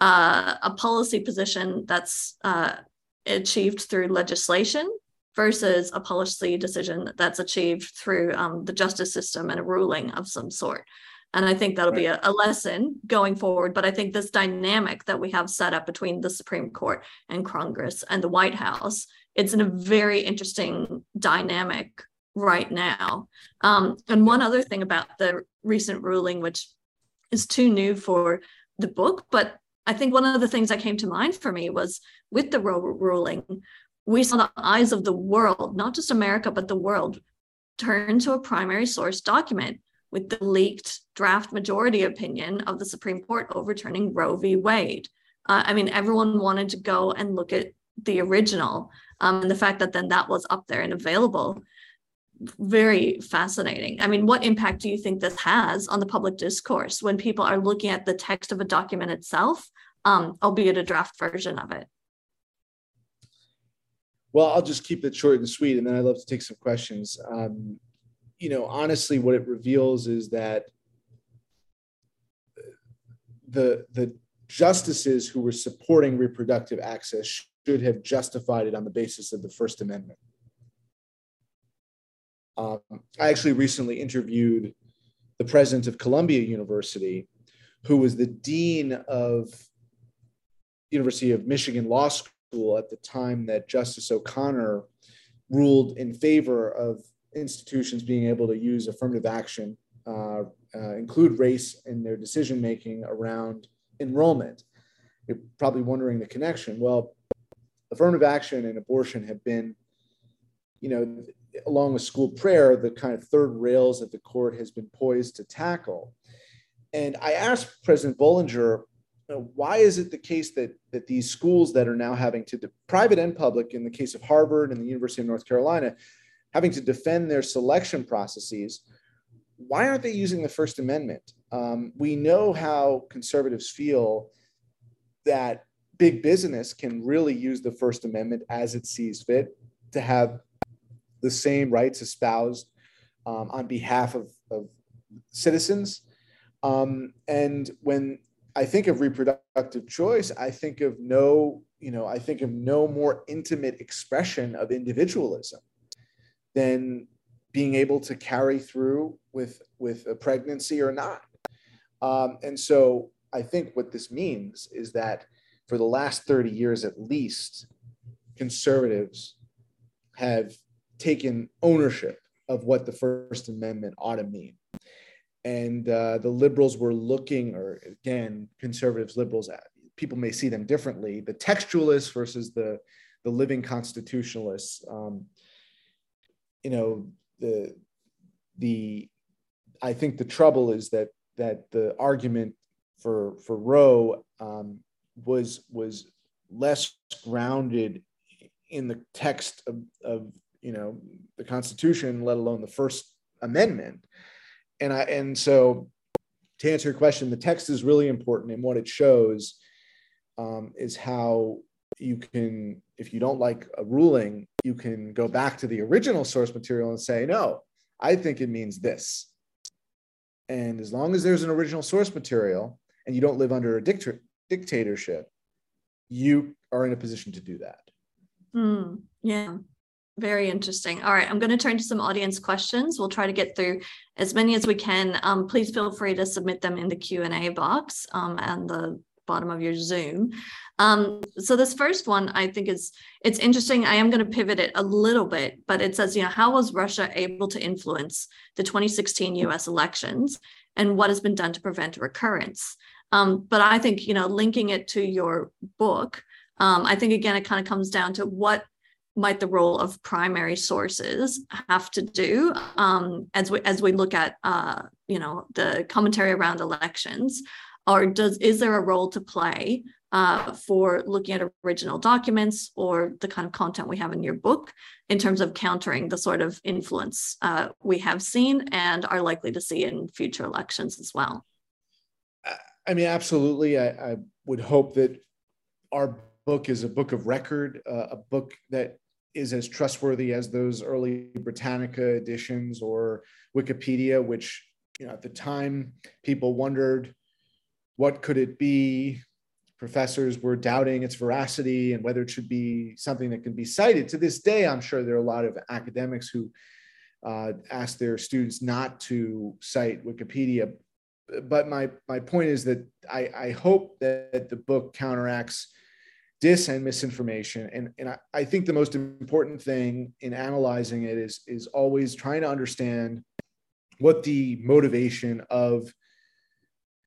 Speaker 1: uh, a policy position that's uh, achieved through legislation versus a policy decision that's achieved through um, the justice system and a ruling of some sort. And I think that'll be a, a, lesson going forward. But I think this dynamic that we have set up between the Supreme Court and Congress and the White House, it's in a very interesting dynamic right now. Um, and one other thing about the recent ruling, which is too new for the book, but I think one of the things that came to mind for me was with the Roe ruling, we saw the eyes of the world, not just America, but the world, turn to a primary source document with the leaked draft majority opinion of the Supreme Court overturning Roe v. Wade. Uh, I mean, everyone wanted to go and look at the original, um, and the fact that then that was up there and available. Very fascinating. I mean, what impact do you think this has on the public discourse when people are looking at the text of a document itself, um, albeit a draft version of it?
Speaker 2: Well, I'll just keep it short and sweet, and then I'd love to take some questions. Um, you know, honestly, what it reveals is that the the justices who were supporting reproductive access should have justified it on the basis of the First Amendment. Um, I actually recently interviewed the president of Columbia University, who was the dean of University of Michigan Law School at the time that Justice O'Connor ruled in favor of institutions being able to use affirmative action, uh, uh, include race in their decision making around enrollment. You're probably wondering the connection. Well, affirmative action and abortion have been, you know, along with school prayer, the kind of third rails that the court has been poised to tackle. And I asked President Bollinger know, why is it the case that that these schools that are now having to de- private and public in the case of Harvard and the University of North Carolina having to defend their selection processes why aren't they using the First Amendment? Um, we know how conservatives feel that big business can really use the First Amendment as it sees fit to have the same rights espoused um, on behalf of, of citizens. Um, and when I think of reproductive choice, I think of no, you know, I think of no more intimate expression of individualism than being able to carry through with with a pregnancy or not. Um, and so I think what this means is that for the last 30 years at least, conservatives have taken ownership of what the First Amendment ought to mean and uh, the liberals were looking, or again, conservatives, liberals, uh, people may see them differently. The textualists versus the the living constitutionalists. Um, you know, the the I think the trouble is that that the argument for for Roe um, was was less grounded in the text of, of you know the Constitution, let alone the First Amendment and I and so to answer your question, the text is really important, and what it shows um, is how you can, if you don't like a ruling, you can go back to the original source material and say, no, I think it means this. And as long as there's an original source material and you don't live under a dict- dictatorship, you are in a position to do that.
Speaker 1: Mm, yeah. Very interesting. All right, I'm going to turn to some audience questions. We'll try to get through as many as we can. Um, please feel free to submit them in the Q&A box um, and the bottom of your Zoom. Um, so this first one, I think is it's interesting. I am going to pivot it a little bit, but it says, you know, how was Russia able to influence the 2016 U.S. elections, and what has been done to prevent a recurrence? Um, but I think, you know, linking it to your book, um, I think again it kind of comes down to what might the role of primary sources have to do um, as we as we look at uh, you know the commentary around elections, or does is there a role to play uh, for looking at original documents or the kind of content we have in your book in terms of countering the sort of influence uh, we have seen and are likely to see in future elections as well?
Speaker 2: I mean, absolutely. I, I would hope that our book is a book of record, uh, a book that is as trustworthy as those early Britannica editions or Wikipedia, which you know at the time people wondered what could it be. Professors were doubting its veracity and whether it should be something that can be cited. To this day, I'm sure there are a lot of academics who uh, ask their students not to cite Wikipedia. But my my point is that I, I hope that the book counteracts dis and misinformation. And, and I, I think the most important thing in analyzing it is, is always trying to understand what the motivation of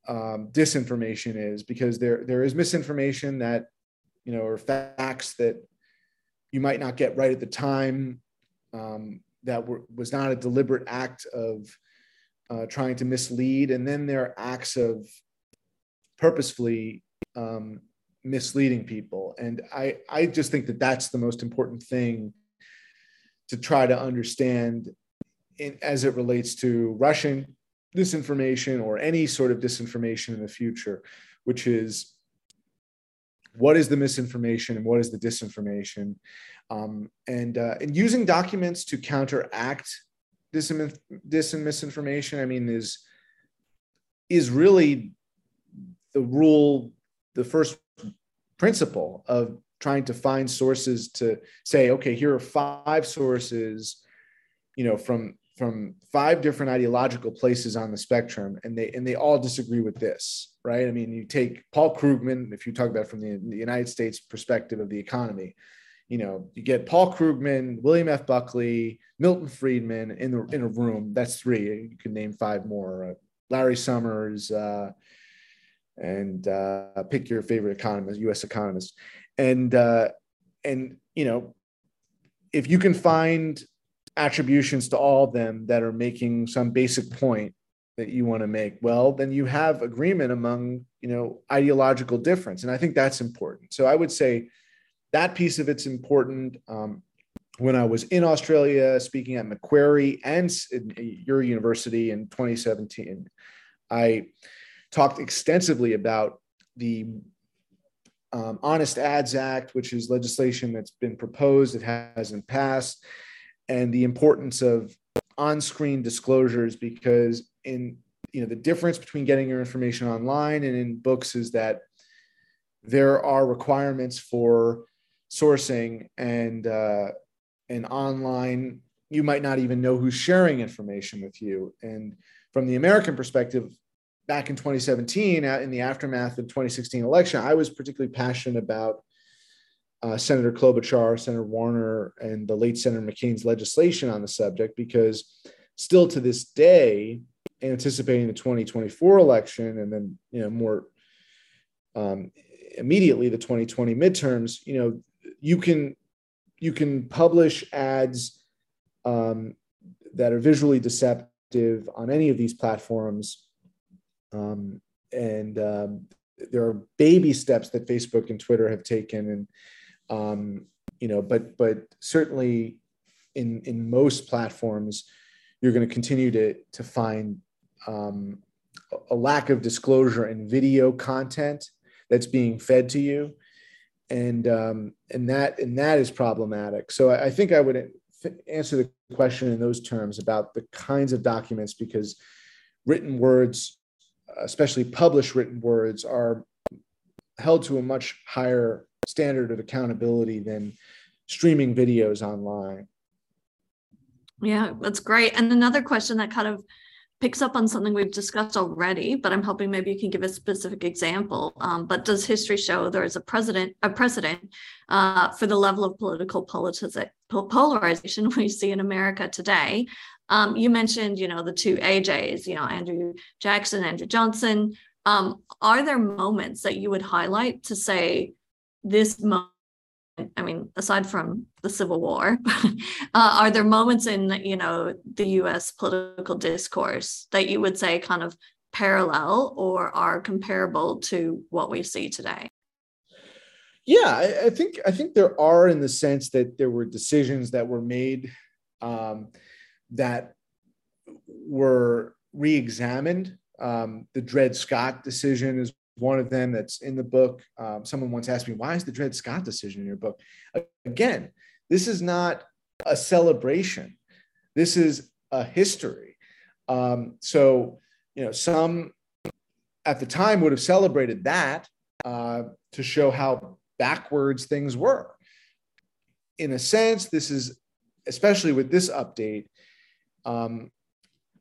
Speaker 2: um, disinformation is, because there, there is misinformation that, you know, or facts that you might not get right at the time, um, that were, was not a deliberate act of uh, trying to mislead, and then there are acts of purposefully um, misleading people. And I, I just think that that's the most important thing to try to understand in, as it relates to Russian disinformation or any sort of disinformation in the future, which is what is the misinformation and what is the disinformation, um, and uh, and using documents to counteract dis and, and misinformation. I mean, is is really the rule, the first principle of trying to find sources to say, okay, here are five sources, you know, from from five different ideological places on the spectrum, and they and they all disagree with this, right? I mean, you take Paul Krugman, if you talk about from the, the United States perspective of the economy, you know, you get Paul Krugman, William F. Buckley, Milton Friedman in the in a room. That's three. You can name five more. Uh, Larry Summers, uh, and uh, pick your favorite economist, U.S. economist, and uh, and you know, if you can find attributions to all of them that are making some basic point that you want to make, well, then you have agreement among you know ideological difference, and I think that's important. So I would say that piece of it's important. Um, when I was in Australia speaking at Macquarie and your university in 2017, I talked extensively about the um, Honest Ads Act, which is legislation that's been proposed, it hasn't passed, and the importance of on-screen disclosures because in you know the difference between getting your information online and in books is that there are requirements for sourcing and uh, and online you might not even know who's sharing information with you. And from the american perspective back in 2017, in the aftermath of the 2016 election, I was particularly passionate about uh, Senator Klobuchar, Senator Warner, and the late Senator McCain's legislation on the subject because still to this day, anticipating the 2024 election and then you know more um, immediately the 2020 midterms, you know you can you can publish ads um, that are visually deceptive on any of these platforms um, and um, there are baby steps that Facebook and Twitter have taken, and um, you know, but but certainly in in most platforms, you're going to continue to to find um, a lack of disclosure in video content that's being fed to you, and um, and that and that is problematic. So I, I think I would answer the question in those terms about the kinds of documents because written words especially published written words, are held to a much higher standard of accountability than streaming videos online.
Speaker 1: Yeah, that's great. And another question that kind of picks up on something we've discussed already, but I'm hoping maybe you can give a specific example. Um, but does history show there is a president, a precedent uh, for the level of political polarization we see in America today? Um, you mentioned, you know, the two AJs, you know, Andrew Jackson, Andrew Johnson. Um, are there moments that you would highlight to say this moment? I mean, aside from the Civil War, uh, are there moments in you know the U.S. political discourse that you would say kind of parallel or are comparable to what we see today?
Speaker 2: Yeah, I, I think I think there are in the sense that there were decisions that were made um, that were re-examined. Um, the Dred Scott decision is one of them that's in the book. Um, someone once asked me, why is the Dred Scott decision in your book? Again, this is not a celebration. This is a history. Um, so, you know, some at the time would have celebrated that uh, to show how backwards things were. In a sense, this is, especially with this update, um,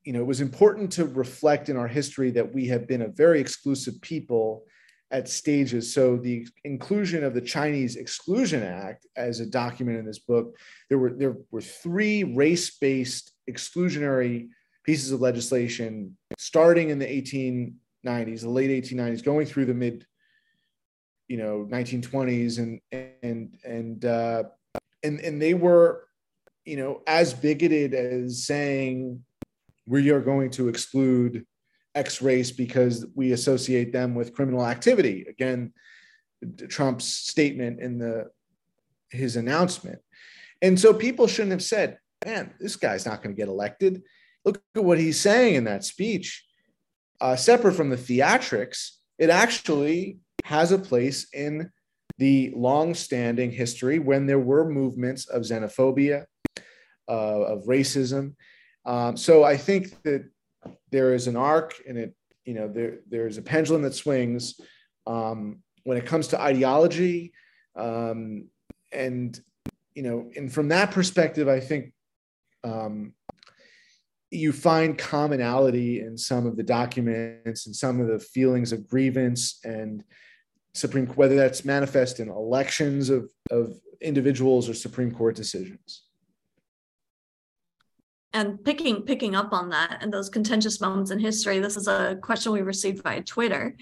Speaker 2: you know, it was important to reflect in our history that we have been a very exclusive people at stages. So the inclusion of the Chinese Exclusion Act as a document in this book, there were there were three race-based exclusionary pieces of legislation starting in the 1890s, the late 1890s, going through the mid, you know, 1920s, and and and uh, and and they were you know, as bigoted as saying we are going to exclude X race because we associate them with criminal activity. Again, Trump's statement in the his announcement. And so people shouldn't have said, man, this guy's not going to get elected. Look at what he's saying in that speech. Uh, separate from the theatrics, it actually has a place in the long-standing history when there were movements of xenophobia, uh, of racism. Um, so I think that there is an arc, and it, you know, there there is a pendulum that swings um, when it comes to ideology, um, and you know, and from that perspective, I think um, you find commonality in some of the documents and some of the feelings of grievance and Supreme, whether that's manifest in elections of, of individuals or Supreme Court decisions.
Speaker 1: And picking picking up on that and those contentious moments in history, this is a question we received via Twitter.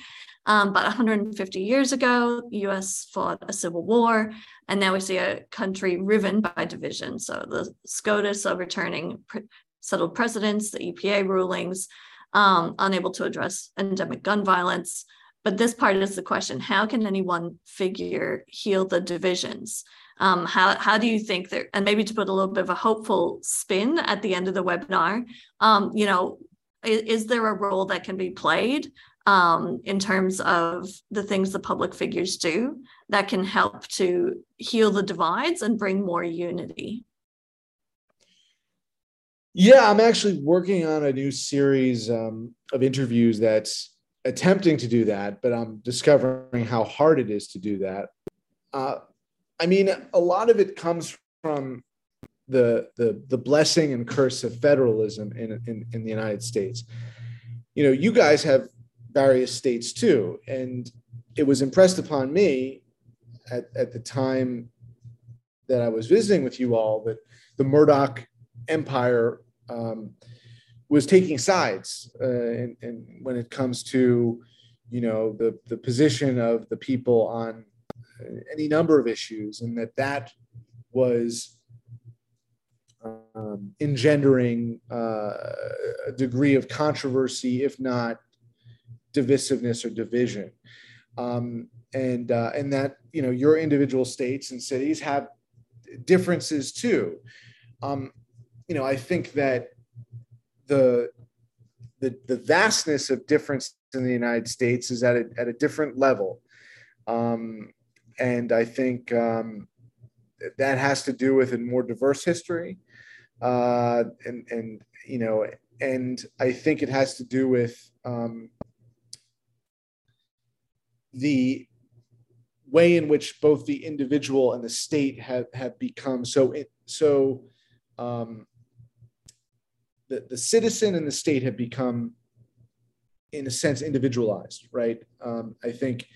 Speaker 1: Um, but 150 years ago, the U.S. fought a civil war, and now we see a country riven by division. So the SCOTUS overturning pre- settled precedents, the EPA rulings, um, unable to address endemic gun violence, but this part is the question how can any one figure heal the divisions? Um, how, how do you think that, and maybe to put a little bit of a hopeful spin at the end of the webinar, um, you know, is, is, there a role that can be played um, in terms of the things the public figures do that can help to heal the divides and bring more unity?
Speaker 2: Yeah, I'm actually working on a new series um, of interviews that's attempting to do that, but I'm discovering how hard it is to do that. Uh, I mean, a lot of it comes from the the the blessing and curse of federalism in, in, in the United States. You know, you guys have various states too, and it was impressed upon me at, at the time that I was visiting with you all that the Murdoch empire um, was taking sides uh, and, when it comes to you know the the position of the people on any number of issues and that that was um, engendering uh, a degree of controversy if not divisiveness or division. Um, and uh, and that you know your individual states and cities have differences too. Um, you know i think that the the, the vastness of difference in the United States is at a, at a different level. Um, and I think um, that has to do with a more diverse history. Uh, and, and, you know, and I think it has to do with um, the way in which both the individual and the state have, have become so, so um, the, the citizen and the state have become, in a sense, individualized, right? Um, I think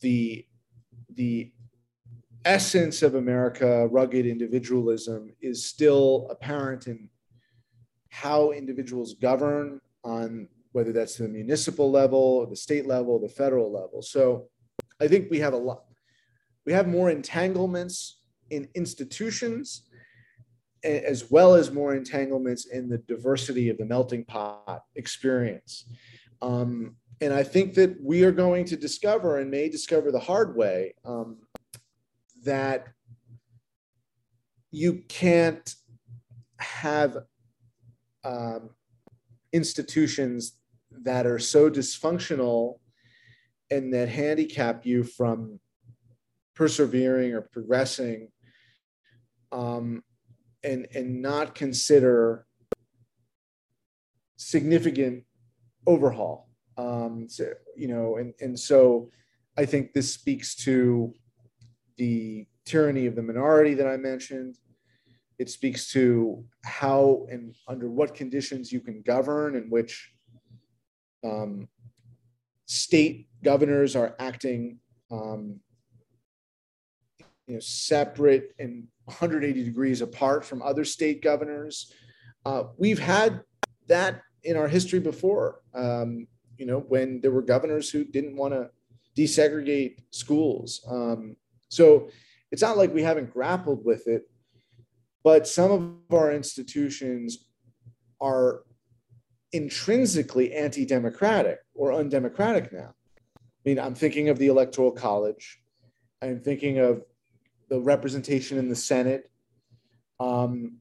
Speaker 2: the the essence of America, rugged individualism, is still apparent in how individuals govern on whether that's the municipal level, the state level, the federal level. So I think we have a lot, we have more entanglements in institutions as well as more entanglements in the diversity of the melting pot experience. Um, and I think that we are going to discover and may discover the hard way um, that you can't have um, institutions that are so dysfunctional and that handicap you from persevering or progressing um, and and not consider significant overhaul. Um, so, you know, and and so I think this speaks to the tyranny of the minority that I mentioned. It speaks to how and under what conditions you can govern, in which um, state governors are acting um, you know, separate and 180 degrees apart from other state governors. Uh, we've had that in our history before, um, you know, when there were governors who didn't want to desegregate schools. Um, so it's not like we haven't grappled with it, but some of our institutions are intrinsically anti-democratic or undemocratic now. I mean, I'm thinking of the Electoral College. I'm thinking of the representation in the Senate. Um,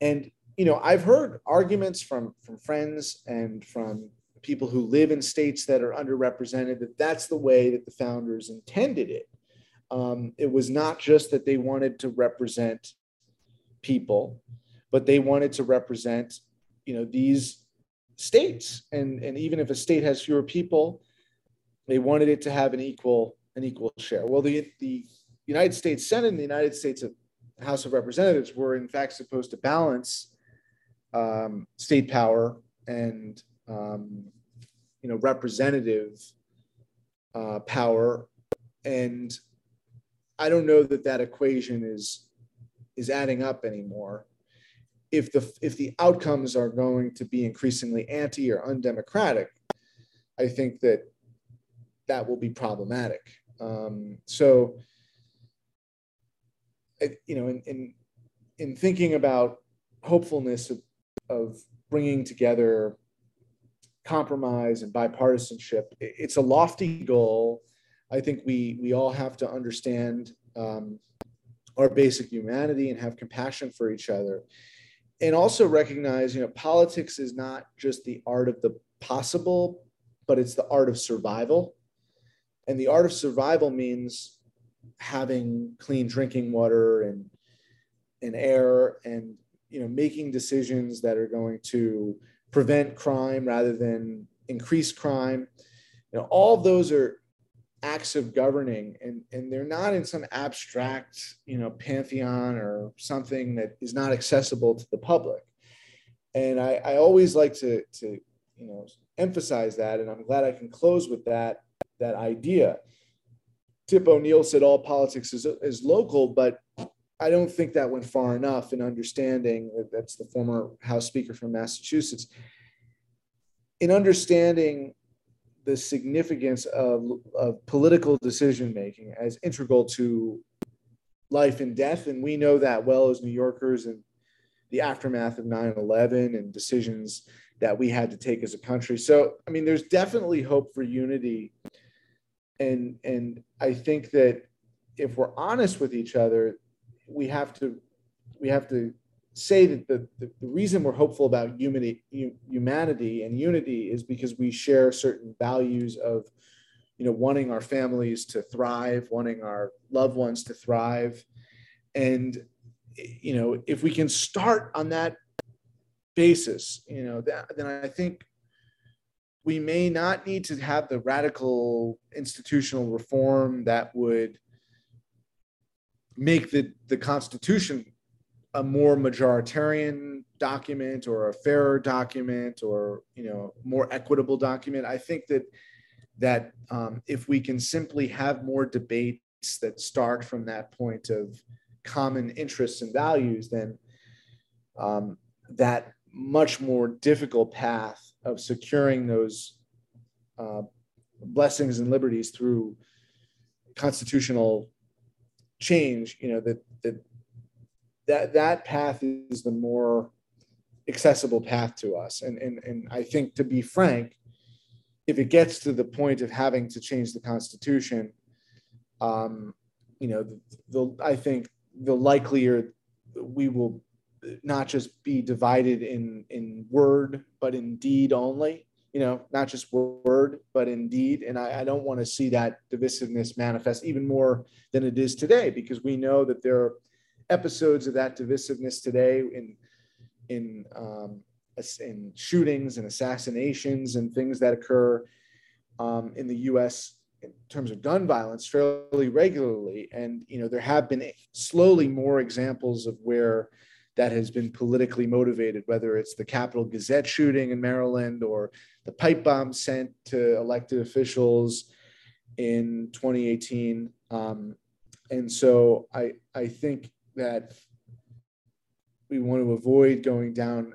Speaker 2: and you know, I've heard arguments from from friends and from people who live in states that are underrepresented that that's the way that the founders intended it. Um, it was not just that they wanted to represent people, but they wanted to represent, you know, these states. And and even if a state has fewer people, they wanted it to have an equal an equal share. Well, the the United States Senate and the United States House of Representatives were in fact supposed to balance um, state power and um, you know representative uh, power, and I don't know that that equation is is adding up anymore. If the if the outcomes are going to be increasingly anti or undemocratic, I think that that will be problematic. Um, so, you know, in, in in thinking about hopefulness of of bringing together compromise and bipartisanship. It's a lofty goal. I think we we all have to understand um, our basic humanity and have compassion for each other, and also recognize, you know, politics is not just the art of the possible, but it's the art of survival. And the art of survival means having clean drinking water and and air and you know making decisions that are going to prevent crime rather than increase crime. You know all those are acts of governing and and they're not in some abstract you know pantheon or something that is not accessible to the public. And i i always like to to you know emphasize that and i'm glad i can close with that that idea tip o'neill said all politics is, is local but I don't think that went far enough in understanding that's the former House Speaker from Massachusetts. In understanding the significance of, of political decision making as integral to life and death. And we know that well as New Yorkers and the aftermath of 9 11 and decisions that we had to take as a country. So, I mean, there's definitely hope for unity. And, and I think that if we're honest with each other, we have to we have to say that the, the, the reason we're hopeful about humanity, humanity and unity is because we share certain values of you know wanting our families to thrive wanting our loved ones to thrive. And you know if we can start on that basis you know that, then i think we may not need to have the radical institutional reform that would make the, the Constitution a more majoritarian document or a fairer document or you know more equitable document. I think that that um, if we can simply have more debates that start from that point of common interests and values, then um, that much more difficult path of securing those uh, blessings and liberties through constitutional change, you know, that that that that path is the more accessible path to us. And and and I think to be frank, if it gets to the point of having to change the Constitution, um, you know, the, the I think the likelier we will not just be divided in in word but in deed only you know, not just word, but in deed. And I, I don't want to see that divisiveness manifest even more than it is today, because we know that there are episodes of that divisiveness today in in um, in shootings and assassinations and things that occur um, in the U.S. in terms of gun violence fairly regularly. And you know, there have been slowly more examples of where that has been politically motivated, whether it's the Capitol Gazette shooting in Maryland or the pipe bomb sent to elected officials in 2018. Um, and so I, I think that we want to avoid going down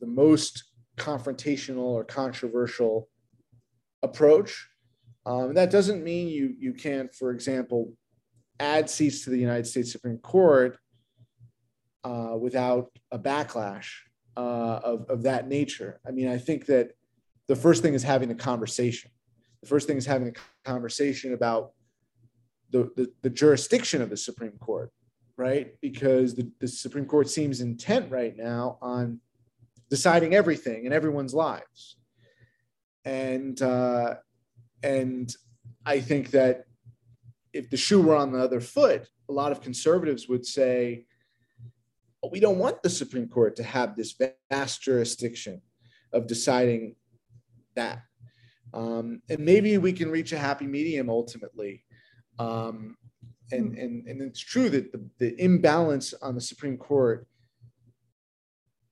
Speaker 2: the most confrontational or controversial approach. Um, that doesn't mean you, you can't, for example, add seats to the United States Supreme Court uh, without a backlash. uh, of, of that nature. I mean, I think that the first thing is having a conversation. The first thing is having a conversation about the, the, the jurisdiction of the Supreme Court, right? Because the, the Supreme Court seems intent right now on deciding everything in everyone's lives. And uh, and I think that if the shoe were on the other foot, a lot of conservatives would say, well, we don't want the Supreme Court to have this vast jurisdiction of deciding that. Um, and maybe we can reach a happy medium ultimately. Um, and, and, and it's true that the, the imbalance on the Supreme Court,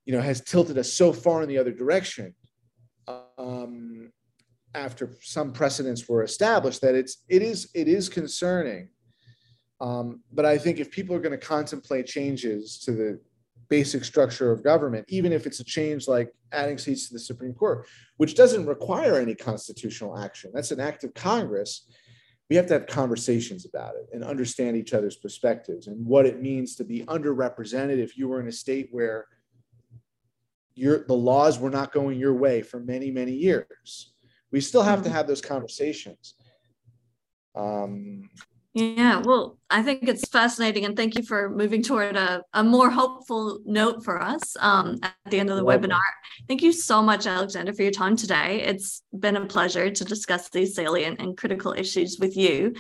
Speaker 2: you know, has tilted us so far in the other direction. Um, after some precedents were established that it's it is it is concerning um, but i think if people are going to contemplate changes to the basic structure of government even if it's a change like adding seats to the supreme court which doesn't require any constitutional action that's an act of congress we have to have conversations about it and understand each other's perspectives and what it means to be underrepresented if you were in a state where your the laws were not going your way for many many years we still have to mm-hmm. have those conversations um,
Speaker 1: yeah, well, I think it's fascinating, and thank you for moving toward a, a more hopeful note for us um, at the end of the webinar. Thank you so much, Alexander, for your time today. It's been a pleasure to discuss these salient and critical issues with you.